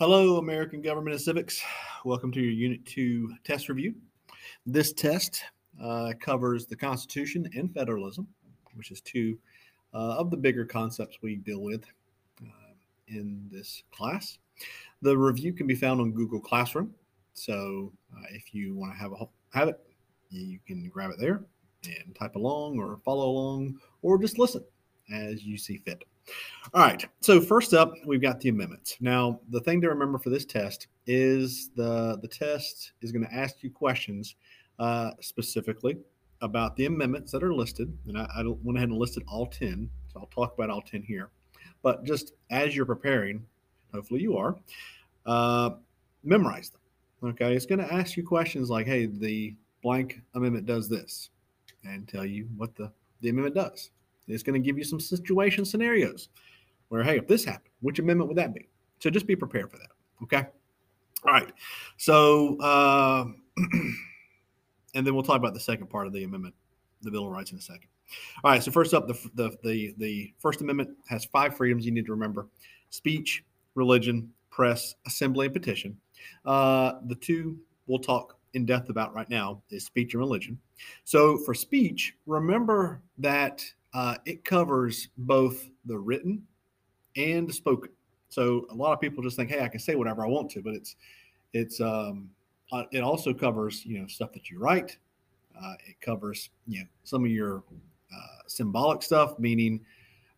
Hello, American Government and Civics. Welcome to your Unit 2 test review. This test uh, covers the Constitution and federalism, which is two uh, of the bigger concepts we deal with uh, in this class. The review can be found on Google Classroom. So uh, if you want to have, a, have it, you can grab it there and type along or follow along or just listen as you see fit. All right. So first up, we've got the amendments. Now, the thing to remember for this test is the the test is going to ask you questions uh, specifically about the amendments that are listed, and I, I went ahead and listed all ten. So I'll talk about all ten here. But just as you're preparing, hopefully you are, uh, memorize them. Okay. It's going to ask you questions like, "Hey, the blank amendment does this," and tell you what the the amendment does. It's going to give you some situation scenarios where, hey, if this happened, which amendment would that be? So just be prepared for that. Okay. All right. So, uh, and then we'll talk about the second part of the amendment, the Bill of Rights, in a second. All right. So first up, the the the, the First Amendment has five freedoms you need to remember: speech, religion, press, assembly, and petition. Uh, the two we'll talk in depth about right now is speech and religion. So for speech, remember that uh, it covers both the written and the spoken. So a lot of people just think, hey, I can say whatever I want to, but it's it's um, uh, it also covers you know stuff that you write. Uh, it covers you know some of your uh, symbolic stuff, meaning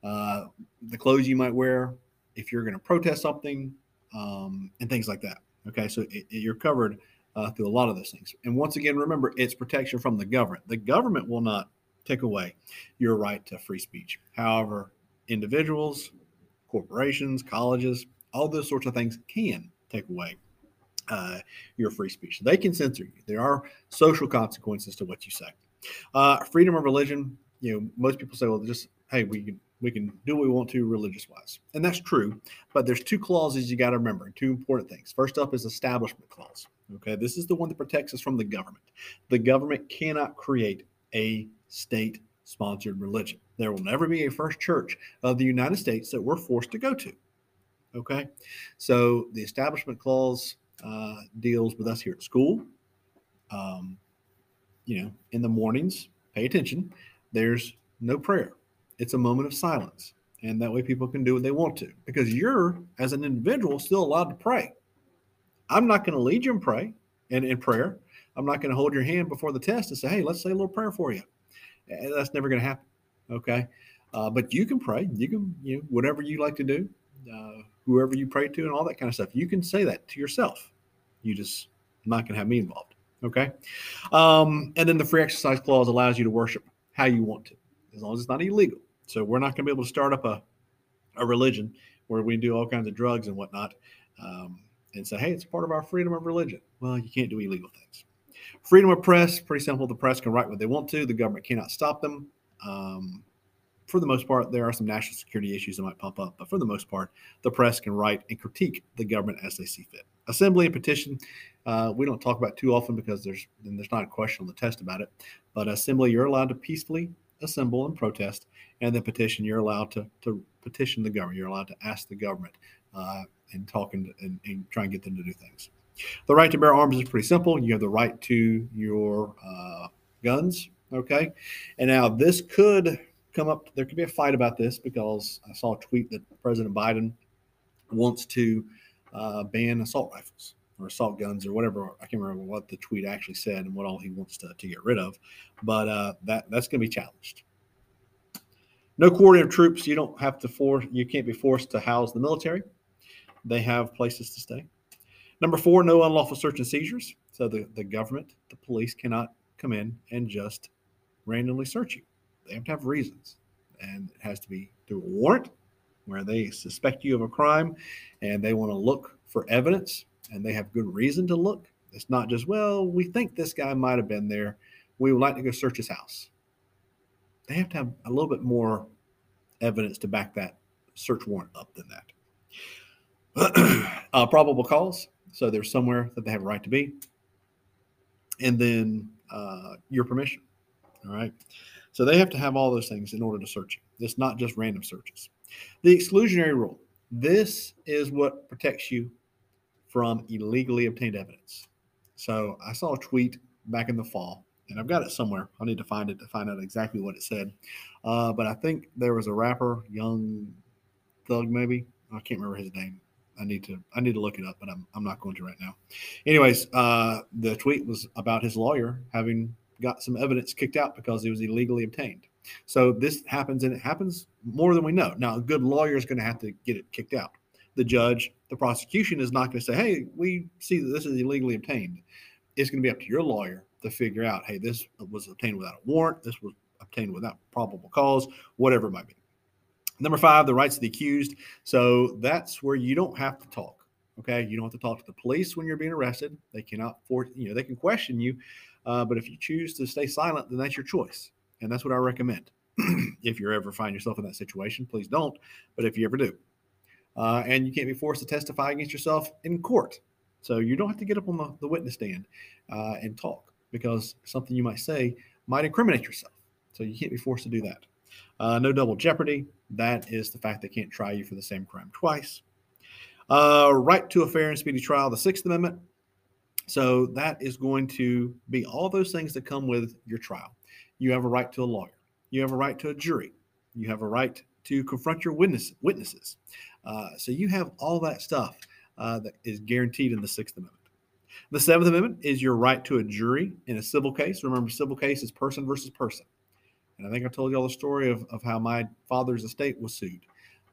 uh, the clothes you might wear if you're going to protest something um, and things like that. Okay, so it, it, you're covered uh, through a lot of those things. And once again, remember, it's protection from the government. The government will not take away your right to free speech. However, individuals, corporations, colleges, all those sorts of things can take away uh, your free speech. They can censor you. There are social consequences to what you say. Uh, freedom of religion. You know, most people say, "Well, just hey, we can we can do what we want to religious wise," and that's true. But there's two clauses you got to remember. Two important things. First up is establishment clause. Okay, this is the one that protects us from the government. The government cannot create a state sponsored religion. There will never be a first church of the United States that we're forced to go to. Okay. So the Establishment Clause uh, deals with us here at school. Um, you know, in the mornings, pay attention. There's no prayer, it's a moment of silence. And that way people can do what they want to because you're, as an individual, still allowed to pray. I'm not going to lead you in pray and in prayer. I'm not going to hold your hand before the test and say, hey, let's say a little prayer for you. That's never going to happen. Okay. Uh, but you can pray. You can, you know, whatever you like to do, uh, whoever you pray to, and all that kind of stuff. You can say that to yourself. You just not going to have me involved. Okay. Um, and then the free exercise clause allows you to worship how you want to, as long as it's not illegal. So we're not going to be able to start up a, a religion where we do all kinds of drugs and whatnot um, and say, hey, it's part of our freedom of religion. Well, you can't do illegal things. Freedom of press, pretty simple. The press can write what they want to. The government cannot stop them. Um, for the most part, there are some national security issues that might pop up, but for the most part, the press can write and critique the government as they see fit. Assembly and petition, uh, we don't talk about too often because there's there's not a question on the test about it. But assembly, you're allowed to peacefully assemble and protest, and then petition, you're allowed to to petition the government. You're allowed to ask the government uh, and talk and, and, and try and get them to do things. The right to bear arms is pretty simple. You have the right to your uh, guns. Okay. And now this could come up, there could be a fight about this because I saw a tweet that President Biden wants to uh, ban assault rifles or assault guns or whatever. I can't remember what the tweet actually said and what all he wants to, to get rid of. But uh, that that's going to be challenged. No quartering of troops. You don't have to force. You can't be forced to house the military. They have places to stay. Number four, no unlawful search and seizures. So the, the government, the police cannot come in and just randomly search you. They have to have reasons. And it has to be through a warrant where they suspect you of a crime and they want to look for evidence and they have good reason to look. It's not just, well, we think this guy might have been there. We would like to go search his house. They have to have a little bit more evidence to back that search warrant up than that. uh, probable cause. So they're somewhere that they have a right to be. And then uh, your permission. All right. So they have to have all those things in order to search you. It's not just random searches. The exclusionary rule. This is what protects you from illegally obtained evidence. So I saw a tweet back in the fall, and I've got it somewhere. I need to find it to find out exactly what it said. Uh, but I think there was a rapper, Young Thug, maybe. I can't remember his name. I need to I need to look it up, but I'm, I'm not going to right now. Anyways, uh, the tweet was about his lawyer having got some evidence kicked out because it was illegally obtained. So this happens, and it happens more than we know. Now, a good lawyer is going to have to get it kicked out. The judge, the prosecution is not going to say, "Hey, we see that this is illegally obtained." It's going to be up to your lawyer to figure out, "Hey, this was obtained without a warrant. This was obtained without probable cause, whatever it might be." Number five, the rights of the accused. So that's where you don't have to talk. Okay, you don't have to talk to the police when you're being arrested. They cannot force, you know, they can question you, uh, but if you choose to stay silent, then that's your choice, and that's what I recommend. if you ever find yourself in that situation, please don't. But if you ever do, uh, and you can't be forced to testify against yourself in court, so you don't have to get up on the, the witness stand uh, and talk because something you might say might incriminate yourself. So you can't be forced to do that. Uh, no double jeopardy. That is the fact they can't try you for the same crime twice. Uh, right to a fair and speedy trial, the Sixth Amendment. So that is going to be all those things that come with your trial. You have a right to a lawyer. You have a right to a jury. You have a right to confront your witness, witnesses. Uh, so you have all that stuff uh, that is guaranteed in the Sixth Amendment. The Seventh Amendment is your right to a jury in a civil case. Remember, civil case is person versus person. And I think I told you all the story of, of how my father's estate was sued.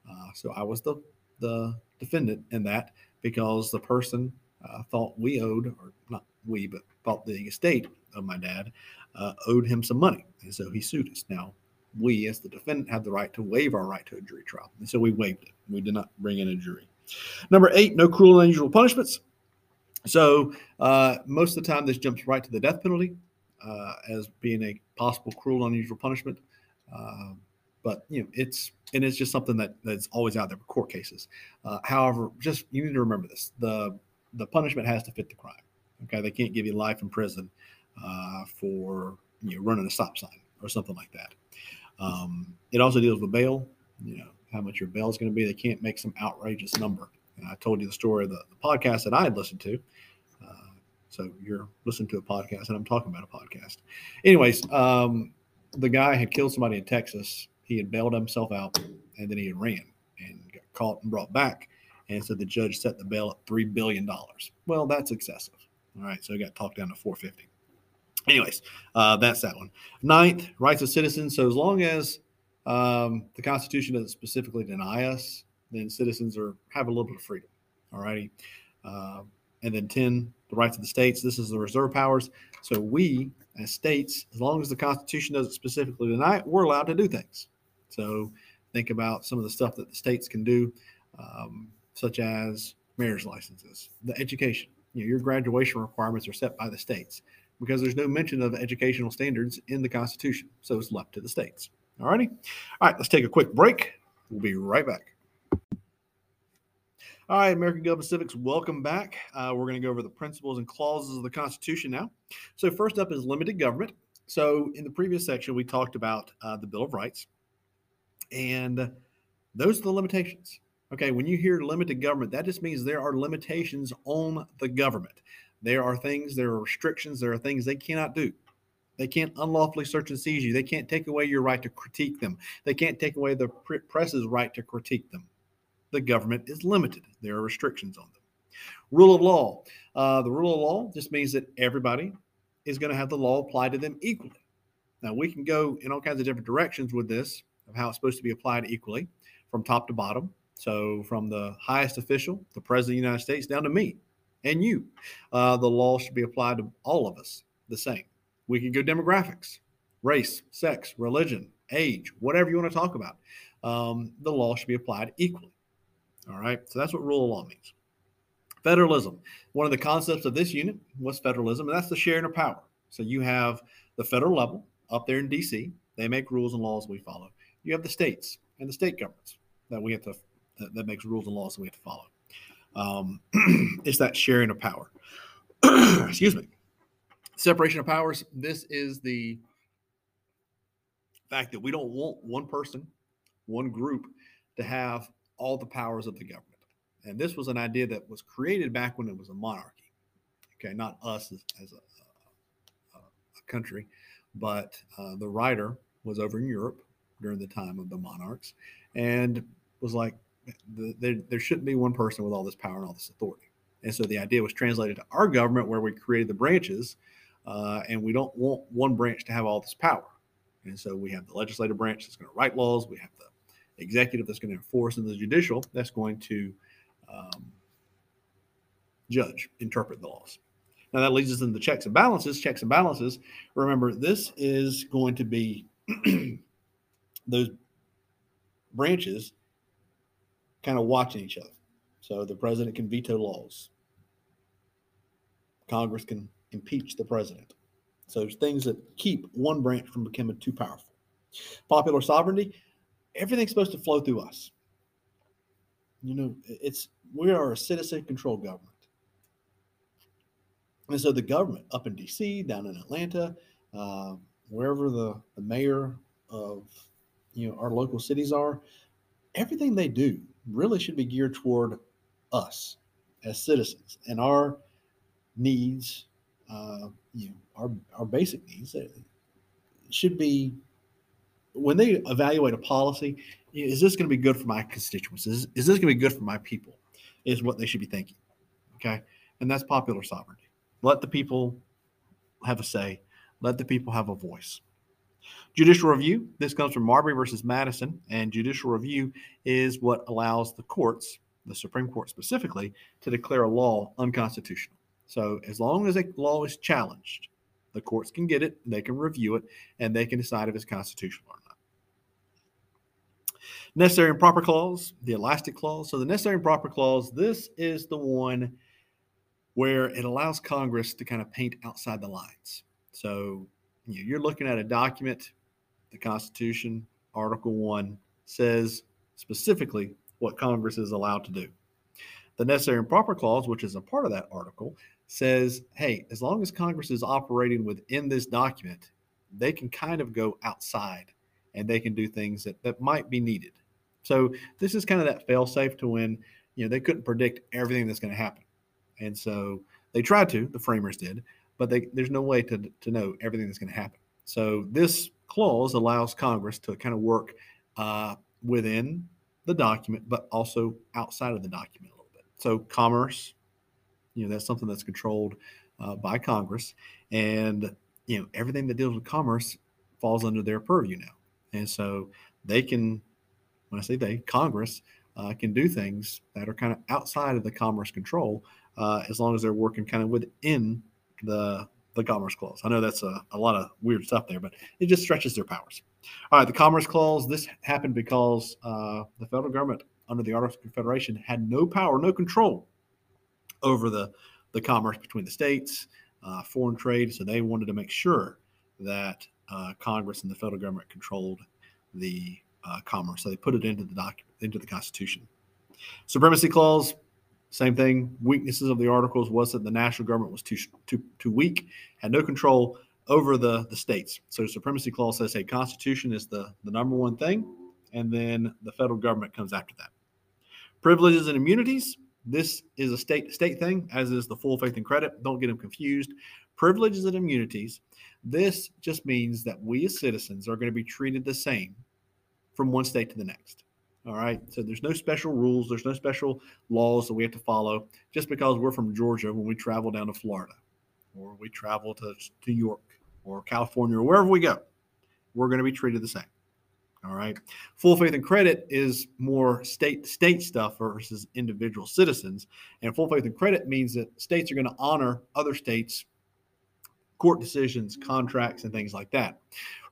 Uh, so I was the, the defendant in that because the person uh, thought we owed, or not we, but thought the estate of my dad uh, owed him some money. And so he sued us. Now, we as the defendant had the right to waive our right to a jury trial. And so we waived it. We did not bring in a jury. Number eight, no cruel and unusual punishments. So uh, most of the time, this jumps right to the death penalty uh, as being a possible cruel, and unusual punishment. Uh, but you know, it's and it's just something that that's always out there for court cases. Uh, however, just you need to remember this: the the punishment has to fit the crime. Okay, they can't give you life in prison uh, for you know running a stop sign or something like that. Um, it also deals with bail. You know how much your bail is going to be. They can't make some outrageous number. And I told you the story of the, the podcast that I had listened to. So you're listening to a podcast, and I'm talking about a podcast. Anyways, um, the guy had killed somebody in Texas. He had bailed himself out, and then he had ran and got caught and brought back. And so the judge set the bail at three billion dollars. Well, that's excessive. All right, so he got talked down to 450. Anyways, uh, that's that one. Ninth, rights of citizens. So as long as um, the Constitution doesn't specifically deny us, then citizens are have a little bit of freedom. All righty. Uh, and then 10, the rights of the states. This is the reserve powers. So we, as states, as long as the Constitution doesn't specifically deny it, we're allowed to do things. So think about some of the stuff that the states can do, um, such as marriage licenses, the education. You know, your graduation requirements are set by the states because there's no mention of educational standards in the Constitution. So it's left to the states. All righty. All right, let's take a quick break. We'll be right back. All right, American Government Civics, welcome back. Uh, we're going to go over the principles and clauses of the Constitution now. So, first up is limited government. So, in the previous section, we talked about uh, the Bill of Rights, and those are the limitations. Okay, when you hear limited government, that just means there are limitations on the government. There are things, there are restrictions, there are things they cannot do. They can't unlawfully search and seize you. They can't take away your right to critique them. They can't take away the press's right to critique them the government is limited. There are restrictions on them. Rule of law. Uh, the rule of law just means that everybody is going to have the law applied to them equally. Now, we can go in all kinds of different directions with this of how it's supposed to be applied equally from top to bottom. So, from the highest official, the President of the United States, down to me and you, uh, the law should be applied to all of us the same. We can go demographics, race, sex, religion, age, whatever you want to talk about. um, the law should be applied equally. All right, so that's what rule of law means. Federalism. One of the concepts of this unit was federalism, and that's the sharing of power. So you have the federal level up there in D.C. They make rules and laws we follow. You have the states and the state governments that we have to that, that makes rules and laws that we have to follow. Um, it's that sharing of power. Excuse me. Separation of powers. This is the fact that we don't want one person, one group, to have all the powers of the government. And this was an idea that was created back when it was a monarchy. Okay, not us as, as a, a, a, country, but uh, the writer was over in Europe during the time of the monarchs and was like, the, there, there shouldn't be one person with all this power and all this authority. And so the idea was translated to our government where we created the branches, uh, and we don't want one branch to have all this power. And so we have the legislative branch that's going to write laws, we have the executive that's going to enforce, and the judicial that's going to um, judge, interpret the laws. Now that leads us into checks and balances. Checks and balances. Remember, this is going to be those branches kind of watching each other. So the president can veto laws. Congress can impeach the president. So there's things that keep one branch from becoming too powerful. Popular sovereignty, everything's supposed to flow through us. You know, it's we are a citizen controlled government. And so the government up in DC, down in Atlanta, uh, wherever the, the mayor of you know our local cities are, everything they do really should be geared toward us as citizens and our needs, uh, you know, our our basic needs should be when they evaluate a policy. Is this going to be good for my constituents? Is, is this going to be good for my people? Is what they should be thinking. Okay, and that's popular sovereignty. Let the people have a say. Let the people have a voice. Judicial review. This comes from Marbury versus Madison, and judicial review is what allows the courts, the Supreme Court specifically, to declare a law unconstitutional. So as long as a law is challenged, the courts can get it, they can review it, and they can decide if it's constitutional or not. Necessary and proper clause, the elastic clause. So the necessary and proper clause, this is the one where it allows Congress to kind of paint outside the lines. So you're looking at a document, the Constitution, Article 1 says specifically what Congress is allowed to do. The necessary and proper clause, which is a part of that article, says, hey, as long as Congress is operating within this document, they can kind of go outside and they can do things that, that might be needed. So this is kind of that fail safe to when, you know, they couldn't predict everything that's going to happen. And so they tried to, the framers did, but they, there's no way to, to know everything that's going to happen. So this clause allows Congress to kind of work uh, within the document, but also outside of the document a little bit. So commerce, you know, that's something that's controlled uh, by Congress, and you know everything that deals with commerce falls under their purview now, and so they can, when I say they, Congress uh, can do things that are kind of outside of the commerce control uh, as long as they're working kind of within the the Commerce Clause. I know that's a, a lot of weird stuff there, but it just stretches their powers. All right, the Commerce Clause. This happened because uh, the federal government, under the Articles of Confederation, had no power, no control over the the commerce between the states, uh, foreign trade. So they wanted to make sure that uh, Congress and the federal government controlled the uh, commerce. So they put it into the document, into the Constitution. Supremacy Clause same thing. Weaknesses of the articles was that the national government was too too too weak, had no control over the the states. So supremacy clause says, "Hey, Constitution is the the number one thing, and then the federal government comes after that." Privileges and immunities. This is a state state thing, as is the full faith and credit. Don't get them confused. Privileges and immunities. This just means that we as citizens are going to be treated the same from one state to the next. All right. So there's no special rules, there's no special laws that we have to follow just because we're from Georgia when we travel down to Florida or we travel to New York or California or wherever we go. We're going to be treated the same. All right. Full faith and credit is more state state stuff versus individual citizens. And full faith and credit means that states are going to honor other states' court decisions, contracts, and things like that.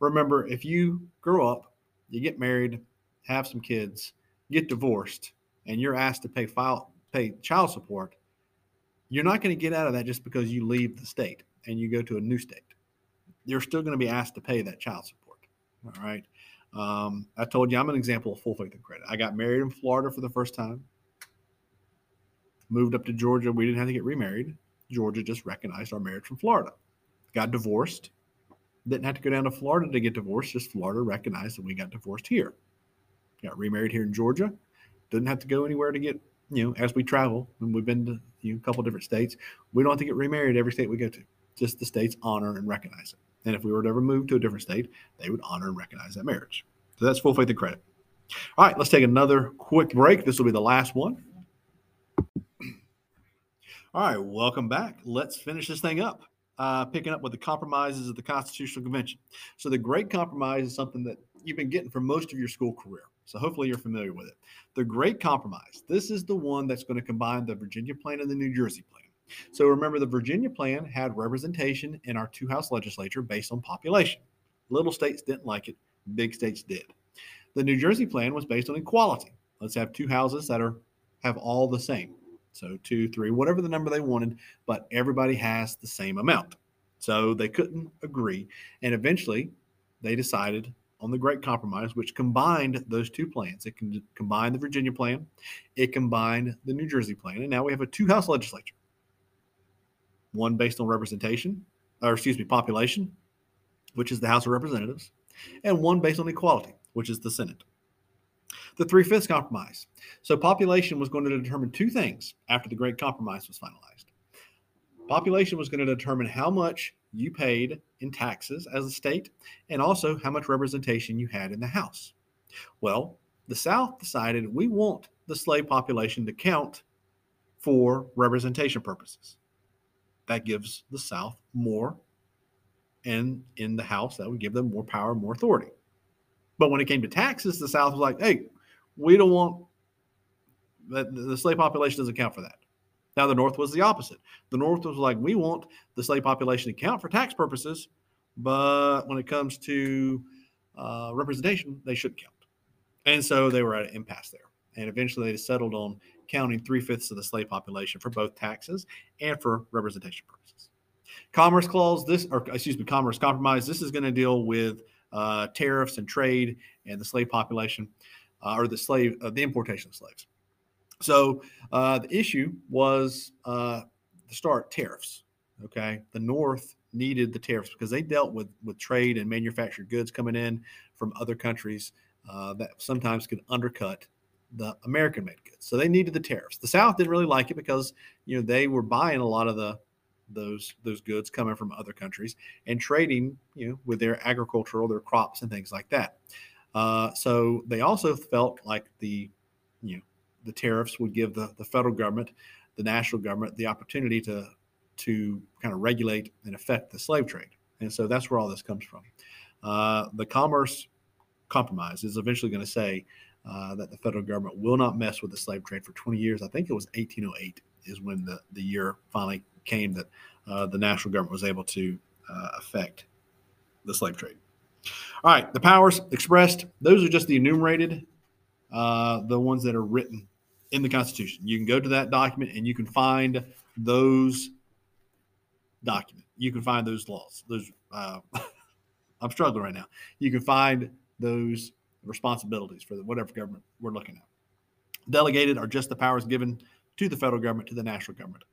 Remember, if you grow up, you get married, have some kids, get divorced, and you're asked to pay file pay child support, you're not going to get out of that just because you leave the state and you go to a new state. You're still going to be asked to pay that child support. All right. Um, I told you I'm an example of full faith and credit. I got married in Florida for the first time. Moved up to Georgia. We didn't have to get remarried. Georgia just recognized our marriage from Florida. Got divorced. Didn't have to go down to Florida to get divorced. Just Florida recognized that we got divorced here. Got remarried here in Georgia. Didn't have to go anywhere to get, you know, as we travel and we've been to you know, a couple different states, we don't have to get remarried every state we go to. Just the states honor and recognize it. And if we were to ever move to a different state, they would honor and recognize that marriage. So that's full faith and credit. All right, let's take another quick break. This will be the last one. All right, welcome back. Let's finish this thing up. Uh, picking up with the compromises of the Constitutional Convention. So, the Great Compromise is something that you've been getting for most of your school career. So, hopefully, you're familiar with it. The Great Compromise. This is the one that's going to combine the Virginia Plan and the New Jersey Plan. So, remember, the Virginia Plan had representation in our two house legislature based on population. Little states didn't like it, big states did. The New Jersey Plan was based on equality. Let's have two houses that are have all the same. So two, three, whatever the number they wanted, but everybody has the same amount. So they couldn't agree. And eventually they decided on the Great Compromise, which combined those two plans. It can combine the Virginia plan, it combined the New Jersey plan, and now we have a two house legislature. One based on representation, or excuse me, population, which is the House of Representatives, and one based on equality, which is the Senate the three fifths compromise. So population was going to determine two things after the Great Compromise was finalized. Population was going to determine how much you paid in taxes as a state and also how much representation you had in the House. Well, the South decided we want the slave population to count for representation purposes. That gives the South more, and in the House, that would give them more power, more authority. But when it came to taxes, the South was like, hey, we don't want that the slave population doesn't count for that. Now the North was the opposite. The North was like, we want the slave population to count for tax purposes, but when it comes to uh, representation, they shouldn't count. And so they were at an impasse there. And eventually they settled on counting three fifths of the slave population for both taxes and for representation purposes. Commerce clause, this, or excuse me, commerce compromise, this is going to deal with uh, tariffs and trade and the slave population uh, or the slave, uh, the importation of slaves. So uh, the issue was uh, to start tariffs. Okay, the North needed the tariffs because they dealt with with trade and manufactured goods coming in from other countries uh, that sometimes could undercut the American made goods. So they needed the tariffs. The South didn't really like it because you know they were buying a lot of the those those goods coming from other countries and trading you know with their agricultural their crops and things like that. Uh, so they also felt like the, you know, the tariffs would give the, the federal government, the national government, the opportunity to to kind of regulate and affect the slave trade. And so that's where all this comes from. Uh, the Commerce Compromise is eventually going to say uh, that the federal government will not mess with the slave trade for 20 years. I think it was 1808 is when the, the year finally came that uh, the national government was able to uh, affect the slave trade. All right, the powers expressed, those are just the enumerated, uh, the ones that are written in the Constitution. You can go to that document and you can find those document. You can find those laws. Those uh, I'm struggling right now. You can find those responsibilities for the, whatever government we're looking at. Delegated are just the powers given to the federal government to the national government.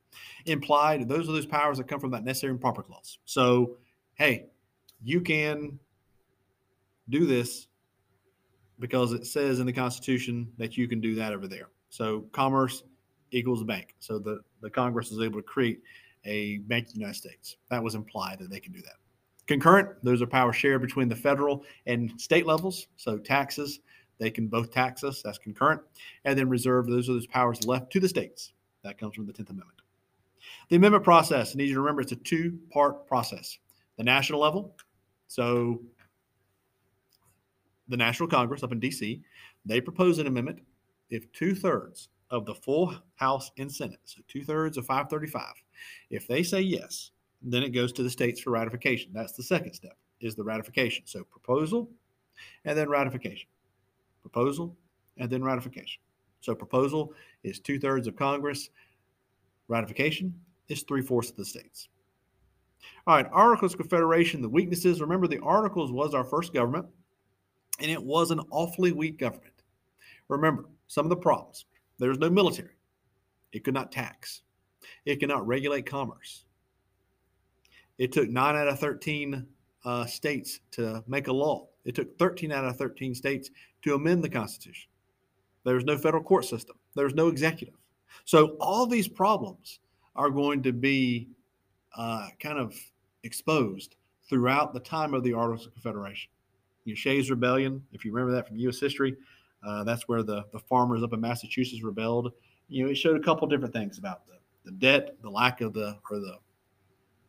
Implied, those are those powers that come from that necessary and proper clause. So, hey, you can do this because it says in the Constitution that you can do that over there. So commerce equals a bank. So the, the Congress is able to create a bank of the United States. That was implied that they can do that. Concurrent, those are powers shared between the federal and state levels. So taxes, they can both tax us. That's concurrent. And then reserve, those are those powers left to the states. That comes from the 10th Amendment. The amendment process, I need you to remember it's a two part process. The national level, so the National Congress up in D.C., they propose an amendment if two thirds of the full House and Senate, so two thirds of 535, if they say yes, then it goes to the states for ratification. That's the second step, is the ratification. So proposal and then ratification. proposal, and then ratification. So proposal is two thirds of Congress. Ratification is three fourths of the states. All right, Articles of Confederation, the weaknesses. Remember, the Articles was our first government, and it was an awfully weak government. Remember, some of the problems. There was no military. It could not tax. It could not regulate commerce. It took nine out of 13 uh, states to make a law. It took 13 out of 13 states to amend the Constitution. There was no federal court system. There was no executive. So all these problems are going to be uh, kind of exposed throughout the time of the Articles of Confederation. You know, Shays Rebellion, if you remember that from U.S. history, uh, that's where the, the farmers up in Massachusetts rebelled. You know, it showed a couple different things about the, the debt, the lack of the, or the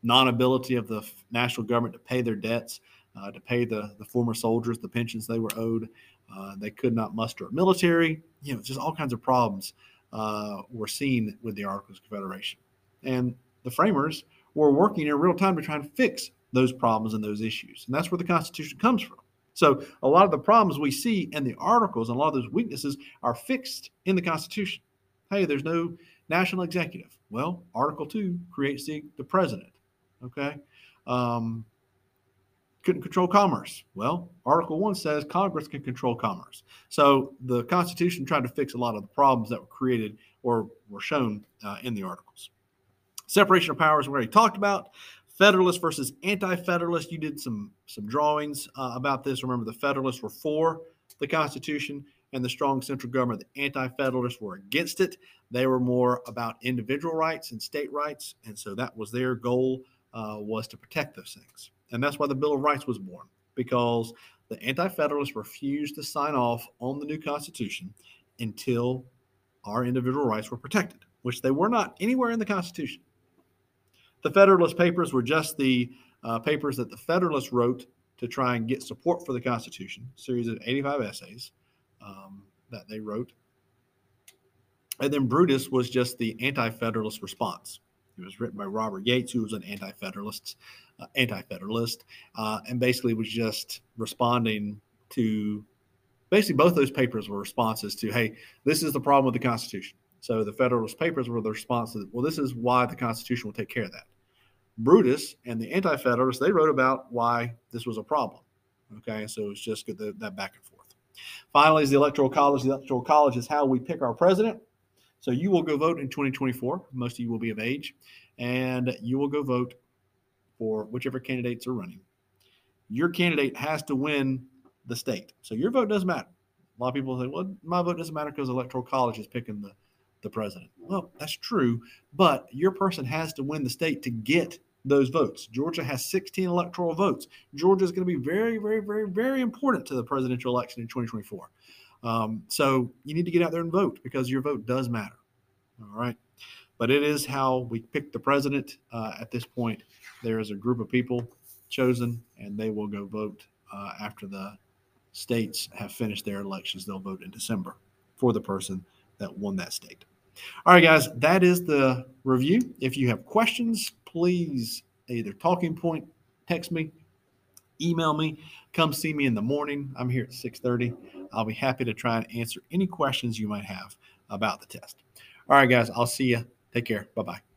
non-ability of the national government to pay their debts, uh, to pay the, the former soldiers the pensions they were owed. Uh, they could not muster a military. You know, just all kinds of problems uh, were seen with the Articles of Confederation. And the framers were working in real time to try and fix those problems and those issues. And that's where the Constitution comes from. So a lot of the problems we see in the articles and a lot of those weaknesses are fixed in the Constitution. Hey, there's no national executive. Well, Article 2 creates the, the president. Okay. Um, couldn't control commerce. Well, Article 1 says Congress can control commerce. So the Constitution tried to fix a lot of the problems that were created or were shown uh, in the articles. Separation of powers, we already talked about. Federalist versus anti-Federalist. You did some some drawings uh, about this. Remember, the Federalists were for the Constitution, and the strong central government. The anti-Federalists were against it. They were more about individual rights and state rights, and so that was their goal uh, was to protect those things. And that's why the Bill of Rights was born, because the Anti-Federalists refused to sign off on the new Constitution until our individual rights were protected, which they were not anywhere in the Constitution. The Federalist Papers were just the uh, papers that the Federalists wrote to try and get support for the Constitution, series of 85 essays um, that they wrote. And then Brutus was just the anti-Federalist response. It was written by Robert Yates, who was an anti-federalist, uh, anti-federalist, uh, and basically was just responding to basically both those papers were responses to, hey, this is the problem with the Constitution. So the Federalist Papers were the response to, well, this is why the Constitution will take care of that. Brutus and the Anti-Federalists, they wrote about why this was a problem. Okay, so it's just that back and forth. Finally, is the Electoral College. The Electoral College is how we pick our president. So you will go vote in 2024. Most of you will be of age, and you will go vote for whichever candidates are running. Your candidate has to win the state. So your vote doesn't matter. A lot of people say, well, my vote doesn't matter because the Electoral College is picking the, the president. Well, that's true, but your person has to win the state to get those votes. Georgia has 16 electoral votes. Georgia is going to be very, very, very, very important to the presidential election in 2024. Um, so you need to get out there and vote because your vote does matter. All right. But it is how we pick the president uh, at this point. There is a group of people chosen, and they will go vote uh, after the states have finished their elections. They'll vote in December for the person that won that state. All right, guys, that is the review. If you have questions, please either talking point, text me, email me, come see me in the morning. I'm here at 6:30. I'll be happy to try and answer any questions you might have about the test. All right, guys, I'll see you. Take care. Bye bye.